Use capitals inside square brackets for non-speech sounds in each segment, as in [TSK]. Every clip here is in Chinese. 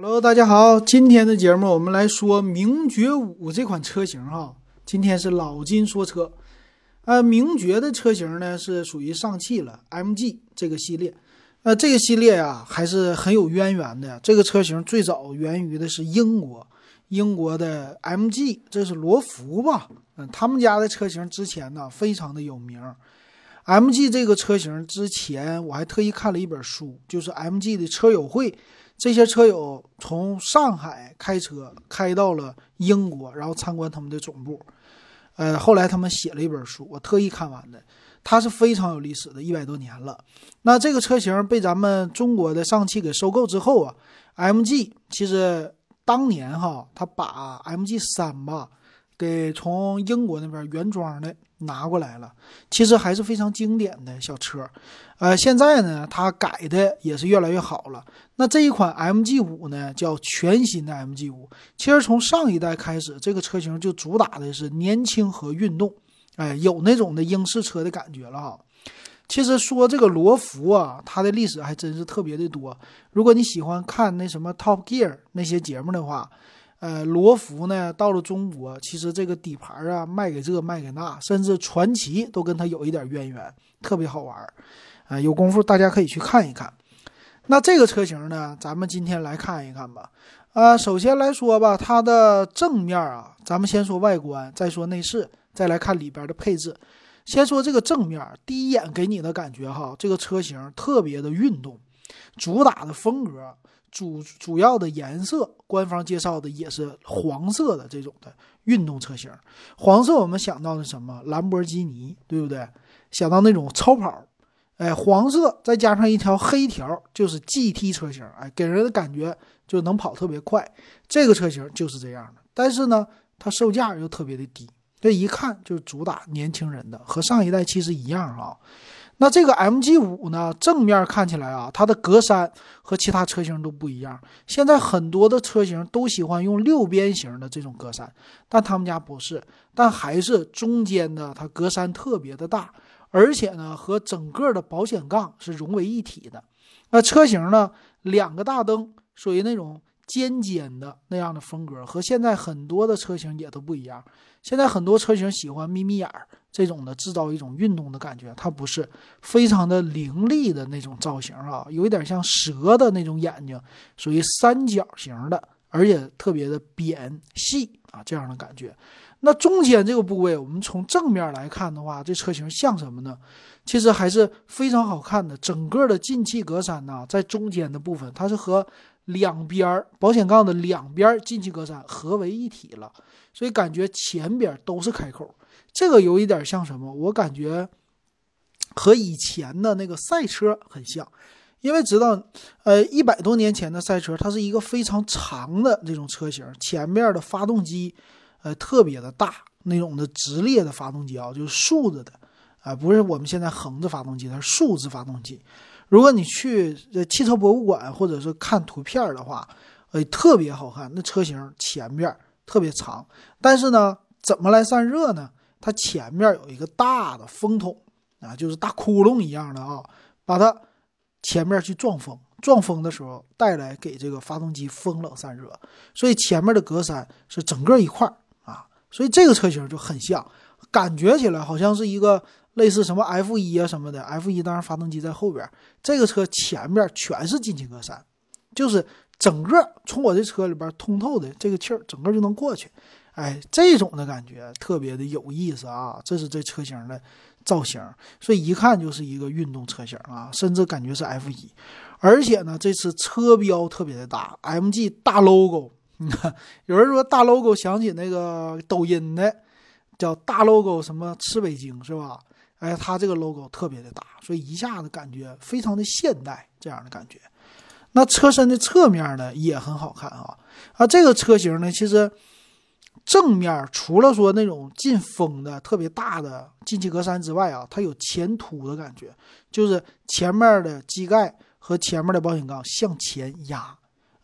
Hello，大家好，今天的节目我们来说名爵五这款车型哈。今天是老金说车，呃，名爵的车型呢是属于上汽了 MG 这个系列，呃，这个系列啊还是很有渊源的。这个车型最早源于的是英国，英国的 MG，这是罗孚吧？嗯，他们家的车型之前呢非常的有名。MG 这个车型之前我还特意看了一本书，就是 MG 的车友会。这些车友从上海开车开到了英国，然后参观他们的总部。呃，后来他们写了一本书，我特意看完的。它是非常有历史的，一百多年了。那这个车型被咱们中国的上汽给收购之后啊，MG 其实当年哈，他把 MG 三吧给从英国那边原装的。拿过来了，其实还是非常经典的小车，呃，现在呢，它改的也是越来越好了。那这一款 MG 五呢，叫全新的 MG 五。其实从上一代开始，这个车型就主打的是年轻和运动，哎，有那种的英式车的感觉了哈。其实说这个罗孚啊，它的历史还真是特别的多。如果你喜欢看那什么 Top Gear 那些节目的话。呃，罗孚呢，到了中国，其实这个底盘啊，卖给这卖给那，甚至传奇都跟他有一点渊源，特别好玩儿。啊，有功夫大家可以去看一看。那这个车型呢，咱们今天来看一看吧。啊，首先来说吧，它的正面啊，咱们先说外观，再说内饰，再来看里边的配置。先说这个正面，第一眼给你的感觉哈，这个车型特别的运动，主打的风格。主主要的颜色，官方介绍的也是黄色的这种的运动车型。黄色我们想到的什么？兰博基尼，对不对？想到那种超跑，哎，黄色再加上一条黑条，就是 GT 车型，哎，给人的感觉就能跑特别快。这个车型就是这样的，但是呢，它售价又特别的低，这一看就主打年轻人的，和上一代其实一样啊。那这个 MG 五呢？正面看起来啊，它的格栅和其他车型都不一样。现在很多的车型都喜欢用六边形的这种格栅，但他们家不是，但还是中间的它格栅特别的大，而且呢和整个的保险杠是融为一体的。那车型呢，两个大灯属于那种尖尖的那样的风格，和现在很多的车型也都不一样。现在很多车型喜欢眯眯眼儿。这种的制造一种运动的感觉，它不是非常的凌厉的那种造型啊，有一点像蛇的那种眼睛，属于三角形的，而且特别的扁细啊，这样的感觉。那中间这个部位，我们从正面来看的话，这车型像什么呢？其实还是非常好看的。整个的进气格栅呢，在中间的部分，它是和两边保险杠的两边进气格栅合为一体了，所以感觉前边都是开口。这个有一点像什么？我感觉和以前的那个赛车很像，因为知道，呃，一百多年前的赛车，它是一个非常长的这种车型，前面的发动机，呃，特别的大，那种的直列的发动机啊，就是竖着的，啊，不是我们现在横着发动机，它是竖着发动机。如果你去呃汽车博物馆或者是看图片的话，呃，特别好看，那车型前面特别长，但是呢，怎么来散热呢？它前面有一个大的风筒啊，就是大窟窿一样的啊，把它前面去撞风，撞风的时候带来给这个发动机风冷散热，所以前面的格栅是整个一块儿啊，所以这个车型就很像，感觉起来好像是一个类似什么 F 一啊什么的，F 一当然发动机在后边，这个车前面全是进气格栅，就是整个从我这车里边通透的这个气儿，整个就能过去。哎，这种的感觉特别的有意思啊！这是这车型的造型，所以一看就是一个运动车型啊，甚至感觉是 F 一。而且呢，这次车标特别的大，MG 大 logo。[LAUGHS] 有人说大 logo 想起那个抖音的，叫大 logo 什么吃北京是吧？哎，它这个 logo 特别的大，所以一下子感觉非常的现代这样的感觉。那车身的侧面呢也很好看啊！啊，这个车型呢其实。正面除了说那种进风的特别大的进气格栅之外啊，它有前凸的感觉，就是前面的机盖和前面的保险杠向前压，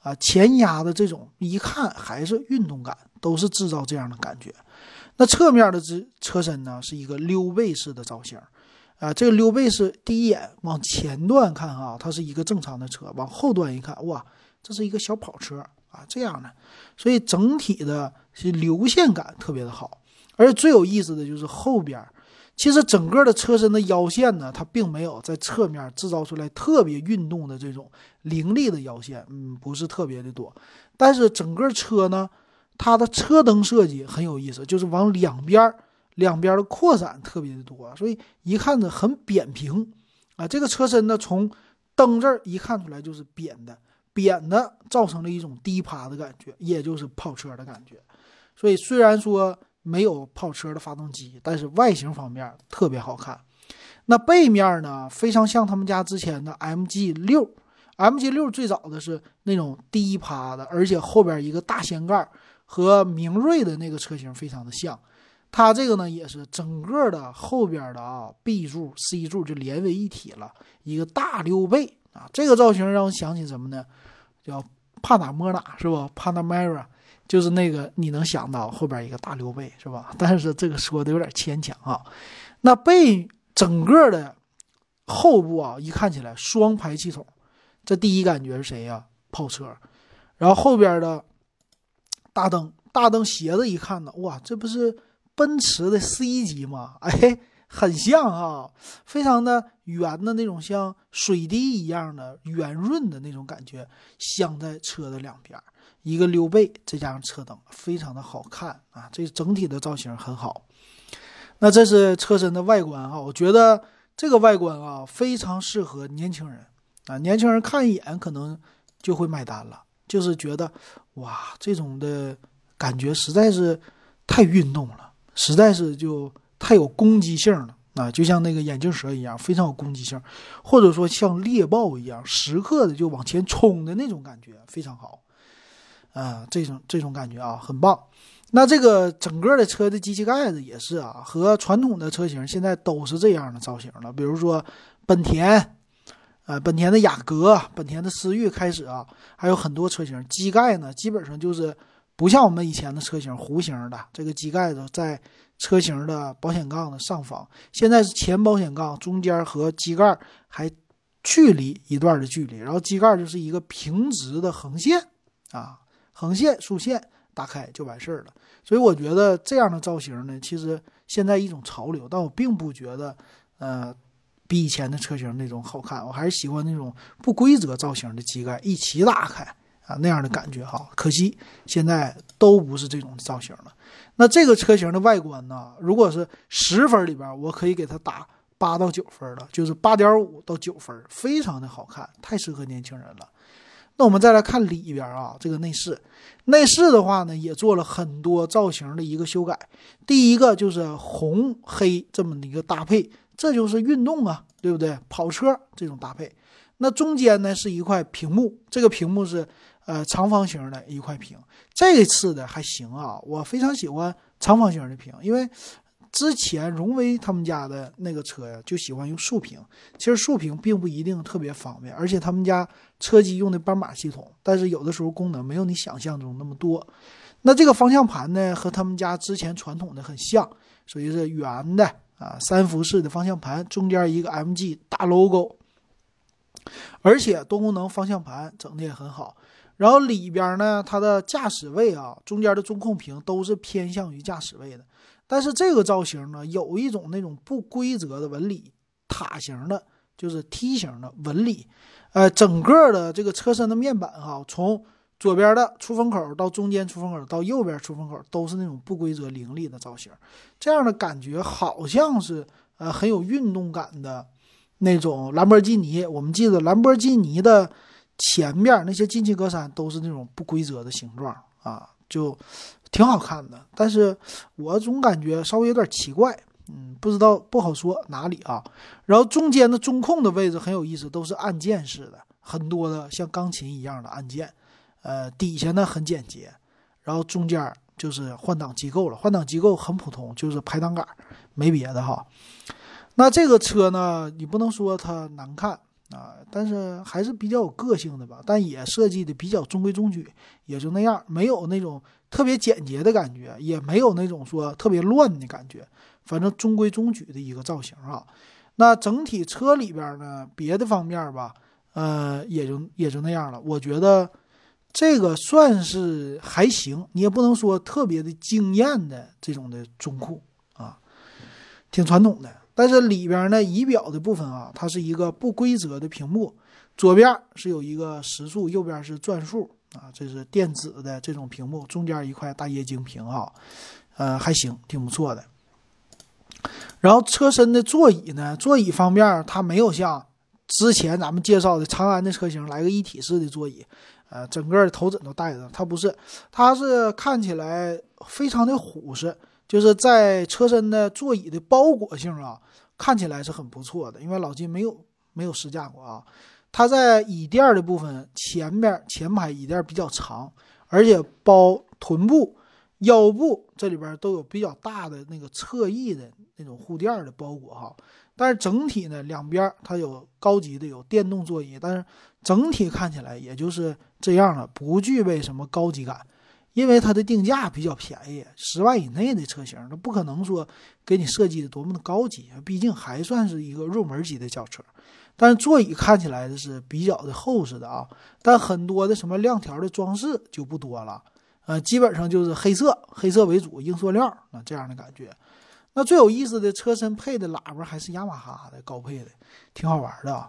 啊，前压的这种一看还是运动感，都是制造这样的感觉。那侧面的这车身呢，是一个溜背式的造型，啊，这个溜背式第一眼往前段看啊，它是一个正常的车，往后段一看，哇，这是一个小跑车啊，这样的，所以整体的是流线感特别的好。而且最有意思的就是后边，其实整个的车身的腰线呢，它并没有在侧面制造出来特别运动的这种凌厉的腰线，嗯，不是特别的多。但是整个车呢，它的车灯设计很有意思，就是往两边两边的扩展特别的多，所以一看着很扁平啊。这个车身呢，从灯这儿一看出来就是扁的，扁的造成了一种低趴的感觉，也就是跑车的感觉。所以虽然说。没有跑车的发动机，但是外形方面特别好看。那背面呢，非常像他们家之前的 MG 六，MG 六最早的是那种低趴的，而且后边一个大掀盖，和明锐的那个车型非常的像。它这个呢，也是整个的后边的啊 B 柱、C 柱就连为一体了，一个大溜背啊。这个造型让我想起什么呢？叫帕纳莫纳是不？帕纳 Mara。就是那个你能想到后边一个大溜背是吧？[LAUGHS] 但是这个说的有点牵强啊。那背整个的后部啊，一看起来双排气筒，这第一感觉是谁呀？跑车。然后后边的大灯，大灯斜着一看呢，哇，这不是奔驰的 C 级吗？[LAUGHS] 哎，很像啊，非常的圆的那种，像水滴一样的圆润的那种感觉，镶在车的两边。一个溜背，再加上车灯，非常的好看啊！这整体的造型很好。那这是车身的外观啊，我觉得这个外观啊非常适合年轻人啊，年轻人看一眼可能就会买单了，就是觉得哇，这种的感觉实在是太运动了，实在是就太有攻击性了啊，就像那个眼镜蛇一样，非常有攻击性，或者说像猎豹一样，时刻的就往前冲的那种感觉，非常好。啊，这种这种感觉啊，很棒。那这个整个的车的机器盖子也是啊，和传统的车型现在都是这样的造型了。比如说本田，呃，本田的雅阁、本田的思域开始啊，还有很多车型机盖呢，基本上就是不像我们以前的车型弧形的，这个机盖子在车型的保险杠的上方，现在是前保险杠中间和机盖还距离一段的距离，然后机盖就是一个平直的横线啊。横线、竖线打开就完事儿了，所以我觉得这样的造型呢，其实现在一种潮流，但我并不觉得，呃，比以前的车型那种好看。我还是喜欢那种不规则造型的机盖一起打开啊那样的感觉哈。可惜现在都不是这种造型了。那这个车型的外观呢，如果是十分里边，我可以给它打八到九分了，就是八点五到九分，非常的好看，太适合年轻人了。那我们再来看里边啊，这个内饰，内饰的话呢，也做了很多造型的一个修改。第一个就是红黑这么的一个搭配，这就是运动啊，对不对？跑车这种搭配。那中间呢是一块屏幕，这个屏幕是呃长方形的一块屏。这次的还行啊，我非常喜欢长方形的屏，因为。之前荣威他们家的那个车呀，就喜欢用竖屏。其实竖屏并不一定特别方便，而且他们家车机用的斑马系统，但是有的时候功能没有你想象中那么多。那这个方向盘呢，和他们家之前传统的很像，属于是圆的啊，三辐式的方向盘，中间一个 MG 大 logo，而且多功能方向盘整的也很好。然后里边呢，它的驾驶位啊，中间的中控屏都是偏向于驾驶位的。但是这个造型呢，有一种那种不规则的纹理，塔形的，就是梯形的纹理。呃，整个的这个车身的面板哈，从左边的出风口到中间出风口到右边出风口，都是那种不规则凌厉的造型。这样的感觉好像是呃很有运动感的那种兰博基尼。我们记得兰博基尼的前面那些进气格栅都是那种不规则的形状啊，就。挺好看的，但是我总感觉稍微有点奇怪，嗯，不知道不好说哪里啊。然后中间的中控的位置很有意思，都是按键式的，很多的像钢琴一样的按键。呃，底下呢很简洁，然后中间就是换挡机构了，换挡机构很普通，就是排挡杆，没别的哈。那这个车呢，你不能说它难看啊，但是还是比较有个性的吧，但也设计的比较中规中矩，也就那样，没有那种。特别简洁的感觉，也没有那种说特别乱的感觉，反正中规中矩的一个造型啊。那整体车里边呢，别的方面吧，呃，也就也就那样了。我觉得这个算是还行，你也不能说特别的惊艳的这种的中控啊，挺传统的。但是里边呢，仪表的部分啊，它是一个不规则的屏幕，左边是有一个时速，右边是转速啊，这是电子的这种屏幕，中间一块大液晶屏啊，呃，还行，挺不错的。然后车身的座椅呢，座椅方面它没有像之前咱们介绍的长安的车型来个一体式的座椅，呃，整个头枕都带着，它不是，它是看起来非常的虎实。就是在车身的座椅的包裹性啊，看起来是很不错的。因为老金没有没有试驾过啊，它在椅垫的部分前面前排椅垫比较长，而且包臀部、腰部这里边都有比较大的那个侧翼的那种护垫的包裹哈。但是整体呢，两边它有高级的有电动座椅，但是整体看起来也就是这样了，不具备什么高级感。因为它的定价比较便宜，十万以内的车型，它不可能说给你设计的多么的高级，毕竟还算是一个入门级的轿车。但是座椅看起来的是比较的厚实的啊，但很多的什么亮条的装饰就不多了，呃，基本上就是黑色，黑色为主，硬塑料啊这样的感觉。那最有意思的车身配的喇叭还是雅马哈的高配的，挺好玩的啊。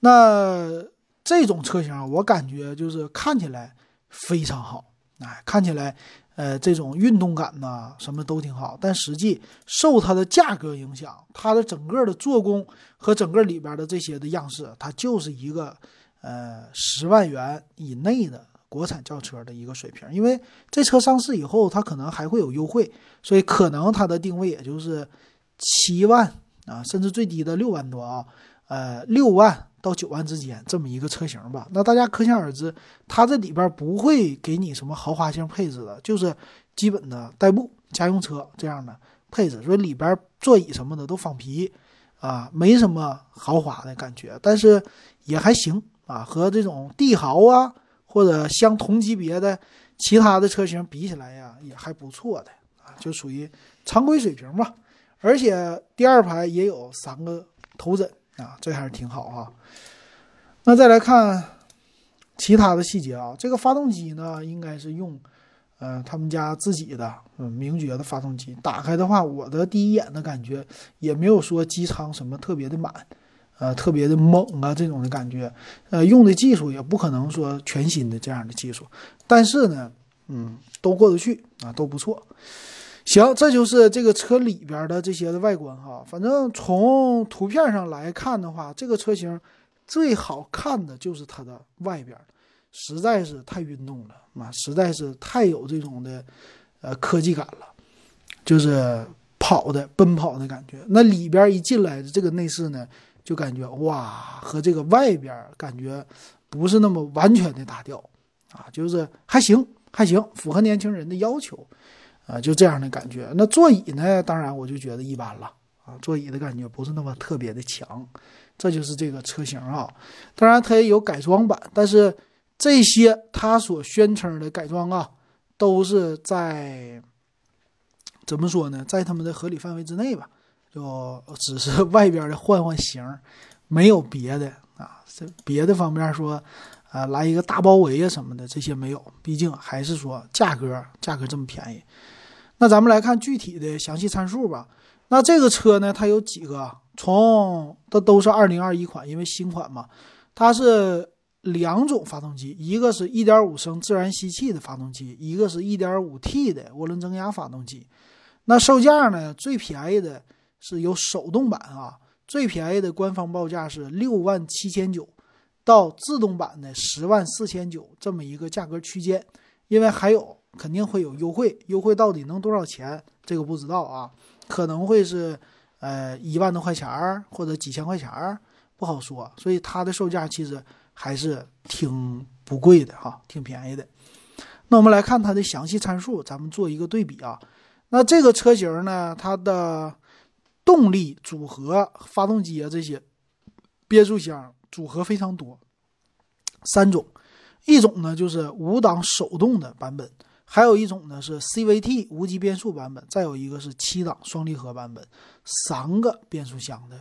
那这种车型我感觉就是看起来非常好。哎，看起来，呃，这种运动感呐，什么都挺好，但实际受它的价格影响，它的整个的做工和整个里边的这些的样式，它就是一个，呃，十万元以内的国产轿车的一个水平。因为这车上市以后，它可能还会有优惠，所以可能它的定位也就是七万啊，甚至最低的六万多啊，呃，六万。到九万之间这么一个车型吧，那大家可想而知，它这里边不会给你什么豪华性配置的，就是基本的代步家用车这样的配置，所以里边座椅什么的都仿皮啊，没什么豪华的感觉，但是也还行啊，和这种帝豪啊或者相同级别的其他的车型比起来呀，也还不错的啊，就属于常规水平吧。而且第二排也有三个头枕。啊，这还是挺好哈。那再来看其他的细节啊，这个发动机呢，应该是用呃他们家自己的嗯名爵的发动机。打开的话，我的第一眼的感觉也没有说机舱什么特别的满，呃特别的猛啊这种的感觉。呃，用的技术也不可能说全新的这样的技术，但是呢，嗯，都过得去啊，都不错。行，这就是这个车里边的这些的外观哈。反正从图片上来看的话，这个车型最好看的就是它的外边，实在是太运动了啊，实在是太有这种的呃科技感了，就是跑的奔跑的感觉。那里边一进来的这个内饰呢，就感觉哇，和这个外边感觉不是那么完全的搭调啊，就是还行还行，符合年轻人的要求。啊，就这样的感觉。那座椅呢？当然，我就觉得一般了啊。座椅的感觉不是那么特别的强。这就是这个车型啊。当然，它也有改装版，但是这些它所宣称的改装啊，都是在怎么说呢？在他们的合理范围之内吧。就只是外边的换换型，[LAUGHS] 没有别的啊。这别的方面说。啊，来一个大包围啊什么的，这些没有，毕竟还是说价格，价格这么便宜。那咱们来看具体的详细参数吧。那这个车呢，它有几个？从它都是二零二一款，因为新款嘛，它是两种发动机，一个是一点五升自然吸气的发动机，一个是一点五 T 的涡轮增压发动机。那售价呢，最便宜的是有手动版啊，最便宜的官方报价是六万七千九。到自动版的十万四千九这么一个价格区间，因为还有肯定会有优惠，优惠到底能多少钱？这个不知道啊，可能会是呃一万多块钱儿或者几千块钱儿，不好说。所以它的售价其实还是挺不贵的哈，挺便宜的。那我们来看它的详细参数，咱们做一个对比啊。那这个车型呢，它的动力组合、发动机啊这些，变速箱。组合非常多，三种，一种呢就是五档手动的版本，还有一种呢是 CVT 无级变速版本，再有一个是七档双离合版本，三个变速箱的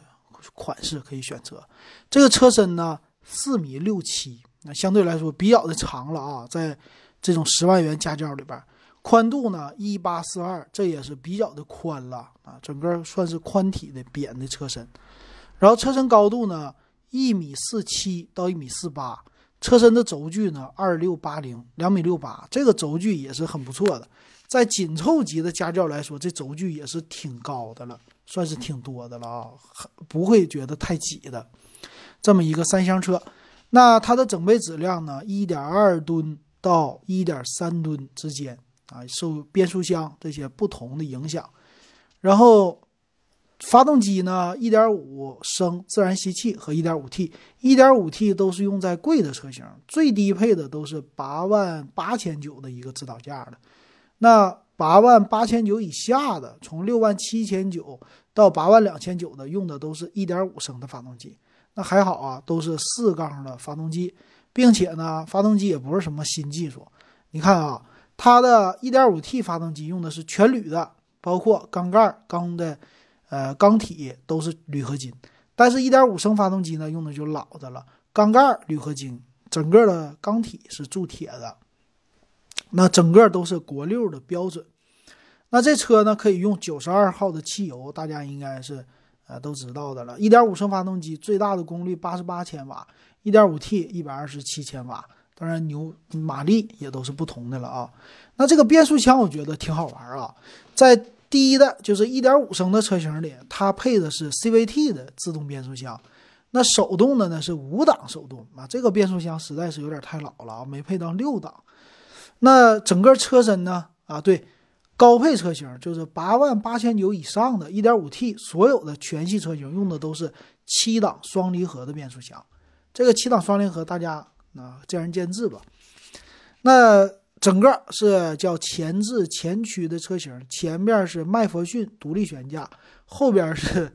款式可以选择。这个车身呢四米六七那相对来说比较的长了啊，在这种十万元家轿里边，宽度呢一八四二，这也是比较的宽了啊，整个算是宽体的扁的车身。然后车身高度呢一米四七到一米四八，车身的轴距呢二六八零，两米六八，这个轴距也是很不错的。在紧凑级的家轿来说，这轴距也是挺高的了，算是挺多的了啊，不会觉得太挤的。这么一个三厢车，那它的整备质量呢，一点二吨到一点三吨之间啊，受变速箱这些不同的影响。然后发动机呢，一点五升自然吸气和一点五 T，一点五 T 都是用在贵的车型，最低配的都是八万八千九的一个指导价的。那八万八千九以下的，从六万七千九到八万两千九的，用的都是一点五升的发动机。那还好啊，都是四缸的发动机，并且呢，发动机也不是什么新技术。你看啊，它的一点五 T 发动机用的是全铝的，包括缸盖、缸的呃缸体都是铝合金。但是，一点五升发动机呢，用的就老的了，缸盖铝合金，整个的缸体是铸铁的。那整个都是国六的标准，那这车呢可以用九十二号的汽油，大家应该是呃都知道的了。一点五升发动机最大的功率八十八千瓦，一点五 T 一百二十七千瓦，当然牛马力也都是不同的了啊。那这个变速箱我觉得挺好玩啊，在第一代就是一点五升的车型里，它配的是 CVT 的自动变速箱，那手动的呢是五档手动啊，这个变速箱实在是有点太老了啊，没配到六档。那整个车身呢？啊，对，高配车型就是八万八千九以上的一点五 T，所有的全系车型用的都是七档双离合的变速箱。这个七档双离合，大家啊见仁见智吧。那整个是叫前置前驱的车型，前面是麦弗逊独立悬架，后边是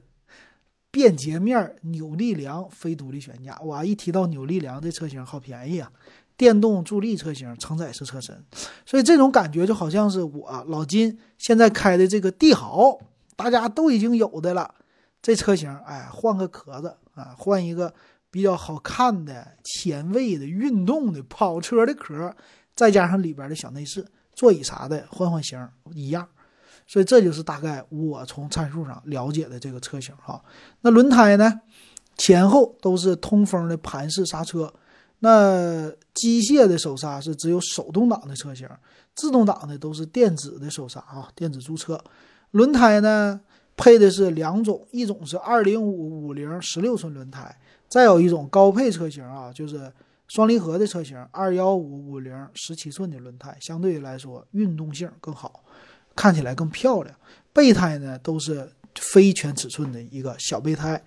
便捷面扭力梁非独立悬架。哇，一提到扭力梁，这车型好便宜啊！电动助力车型，承载式车身，所以这种感觉就好像是我老金现在开的这个帝豪，大家都已经有的了。这车型，哎，换个壳子啊，换一个比较好看的、前卫的、运动的跑车的壳，再加上里边的小内饰、座椅啥的，换换型一样。所以这就是大概我从参数上了解的这个车型哈。那轮胎呢，前后都是通风的盘式刹车。那机械的手刹是只有手动挡的车型，自动挡的都是电子的手刹啊，电子驻车。轮胎呢配的是两种，一种是二零五五零十六寸轮胎，再有一种高配车型啊，就是双离合的车型，二幺五五零十七寸的轮胎，相对来说运动性更好，看起来更漂亮。备胎呢都是非全尺寸的一个小备胎。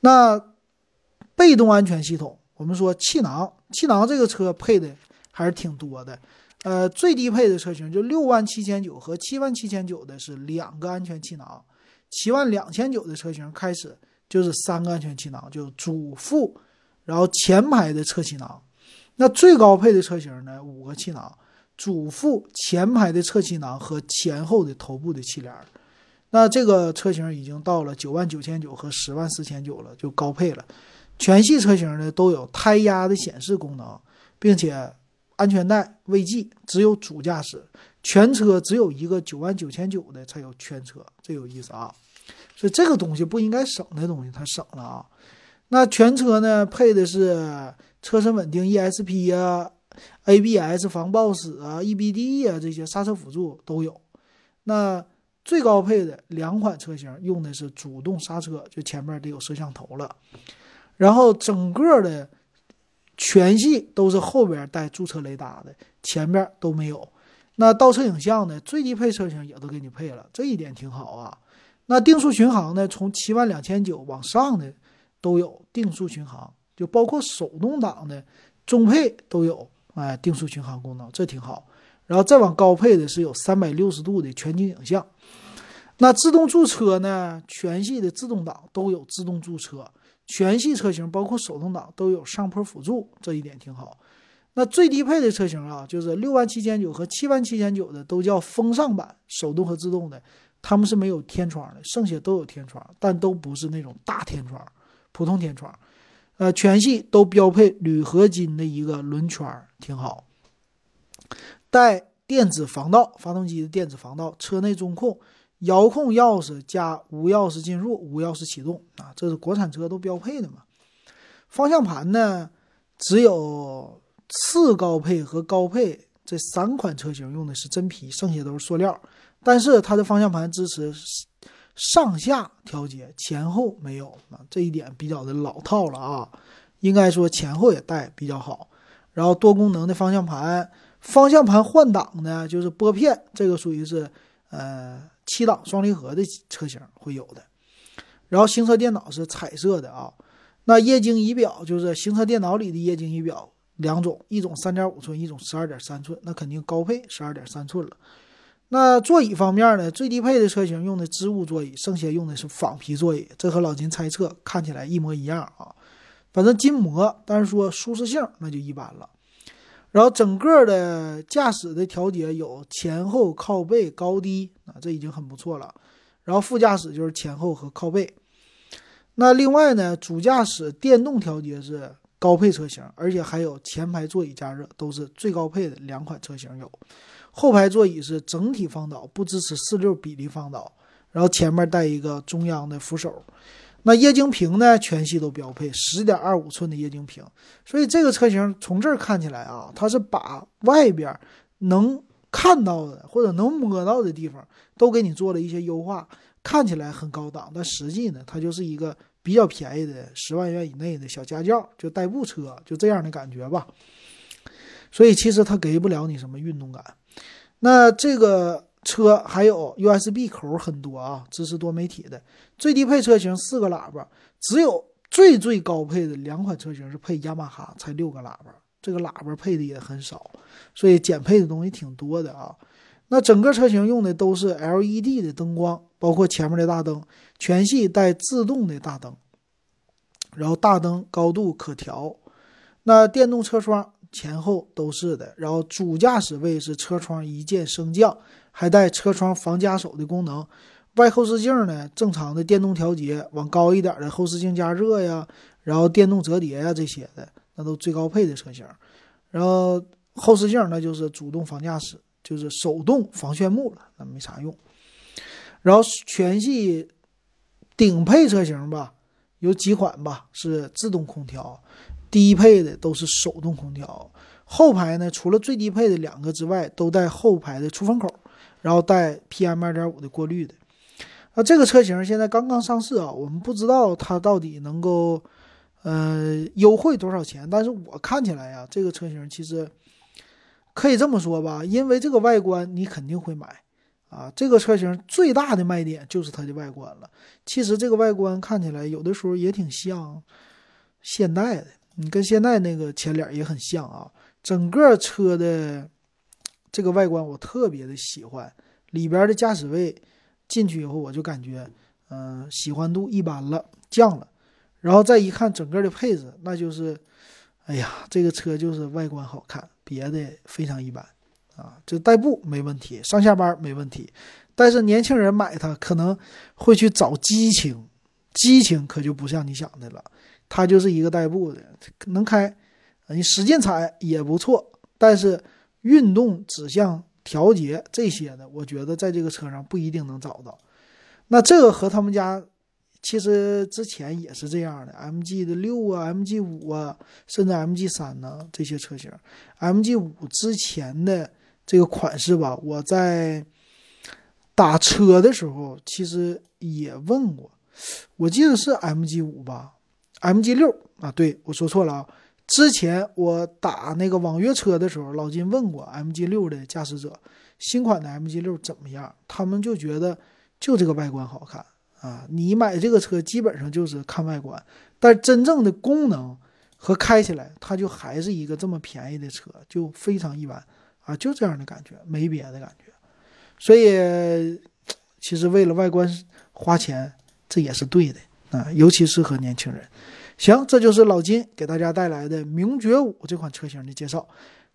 那被动安全系统。我们说气囊，气囊这个车配的还是挺多的，呃，最低配的车型就六万七千九和七万七千九的是两个安全气囊，七万两千九的车型开始就是三个安全气囊，就主副，然后前排的侧气囊，那最高配的车型呢五个气囊，主副前排的侧气囊和前后的头部的气帘，那这个车型已经到了九万九千九和十万四千九了，就高配了。全系车型呢都有胎压的显示功能，并且安全带未系，只有主驾驶。全车只有一个九万九千九的才有全车，这有意思啊！所以这个东西不应该省的东西，它省了啊。那全车呢配的是车身稳定 ESP 啊、ABS 防抱死啊、EBD 啊这些刹车辅助都有。那最高配的两款车型用的是主动刹车，就前面得有摄像头了。然后整个的全系都是后边带驻车雷达的，前面都没有。那倒车影像呢？最低配车型也都给你配了，这一点挺好啊。那定速巡航呢？从七万两千九往上的都有定速巡航，就包括手动挡的中配都有，哎，定速巡航功能，这挺好。然后再往高配的是有三百六十度的全景影像。那自动驻车呢？全系的自动挡都有自动驻车。全系车型包括手动挡都有上坡辅助，这一点挺好。那最低配的车型啊，就是六万七千九和七万七千九的都叫风尚版，手动和自动的，他们是没有天窗的，剩下都有天窗，但都不是那种大天窗，普通天窗。呃，全系都标配铝合金的一个轮圈，挺好。带电子防盗，发动机的电子防盗，车内中控、遥控钥匙加无钥匙进入、无钥匙启动啊，这是国产车都标配的嘛。方向盘呢，只有次高配和高配这三款车型用的是真皮，剩下都是塑料。但是它的方向盘支持上下调节，前后没有啊，这一点比较的老套了啊。应该说前后也带比较好，然后多功能的方向盘。方向盘换挡呢，就是拨片，这个属于是呃七档双离合的车型会有的。然后行车电脑是彩色的啊。那液晶仪表就是行车电脑里的液晶仪表两种，一种三点五寸，一种十二点三寸，那肯定高配十二点三寸了。那座椅方面呢，最低配的车型用的织物座椅，剩下用的是仿皮座椅，这和老金猜测看起来一模一样啊。反正筋膜，但是说舒适性那就一般了。然后整个的驾驶的调节有前后靠背高低啊，这已经很不错了。然后副驾驶就是前后和靠背。那另外呢，主驾驶电动调节是高配车型，而且还有前排座椅加热，都是最高配的两款车型有。后排座椅是整体放倒，不支持四六比例放倒。然后前面带一个中央的扶手。那液晶屏呢？全系都标配十点二五寸的液晶屏，所以这个车型从这儿看起来啊，它是把外边能看到的或者能摸到的地方都给你做了一些优化，看起来很高档，但实际呢，它就是一个比较便宜的十万元以内的小家轿，就代步车，就这样的感觉吧。所以其实它给不了你什么运动感。那这个。车还有 USB 口很多啊，支持多媒体的。最低配车型四个喇叭，只有最最高配的两款车型是配雅马哈才六个喇叭，这个喇叭配的也很少，所以减配的东西挺多的啊。那整个车型用的都是 LED 的灯光，包括前面的大灯，全系带自动的大灯，然后大灯高度可调。那电动车窗前后都是的，然后主驾驶位是车窗一键升降。还带车窗防夹手的功能，外后视镜呢，正常的电动调节，往高一点的后视镜加热呀，然后电动折叠呀这些的，那都最高配的车型。然后后视镜那就是主动防驾驶，就是手动防眩目了，那没啥用。然后全系顶配车型吧，有几款吧是自动空调，低配的都是手动空调。后排呢，除了最低配的两个之外，都带后排的出风口。然后带 PM 二点五的过滤的，那这个车型现在刚刚上市啊，我们不知道它到底能够，呃，优惠多少钱。但是我看起来呀，这个车型其实可以这么说吧，因为这个外观你肯定会买啊。这个车型最大的卖点就是它的外观了。其实这个外观看起来有的时候也挺像现代的，你跟现在那个前脸也很像啊。整个车的。这个外观我特别的喜欢，里边的驾驶位进去以后我就感觉，嗯，喜欢度一般了，降了。然后再一看整个的配置，那就是，哎呀，这个车就是外观好看，别的非常一般啊。这代步没问题，上下班没问题，但是年轻人买它可能会去找激情，激情可就不像你想的了。它就是一个代步的，能开，你使劲踩也不错，但是。运动指向调节这些的，我觉得在这个车上不一定能找到。那这个和他们家其实之前也是这样的，MG 的六啊，MG 五啊，甚至 MG 三呢这些车型，MG 五之前的这个款式吧，我在打车的时候其实也问过，我记得是 MG 五吧，MG 六啊，对我说错了啊。之前我打那个网约车的时候，老金问过 MG 六的驾驶者，新款的 MG 六怎么样？他们就觉得就这个外观好看啊。你买这个车基本上就是看外观，但真正的功能和开起来，它就还是一个这么便宜的车，就非常一般啊，就这样的感觉，没别的感觉。所以 [TSK] 其实为了外观花钱，这也是对的啊，尤其适合年轻人。行，这就是老金给大家带来的名爵五这款车型的介绍，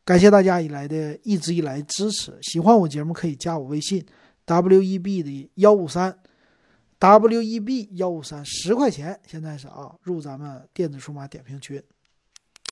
感谢大家以来的一直以来支持。喜欢我节目可以加我微信 w e b 的幺五三 W E B 幺五三十块钱，现在是啊，入咱们电子数码点评群。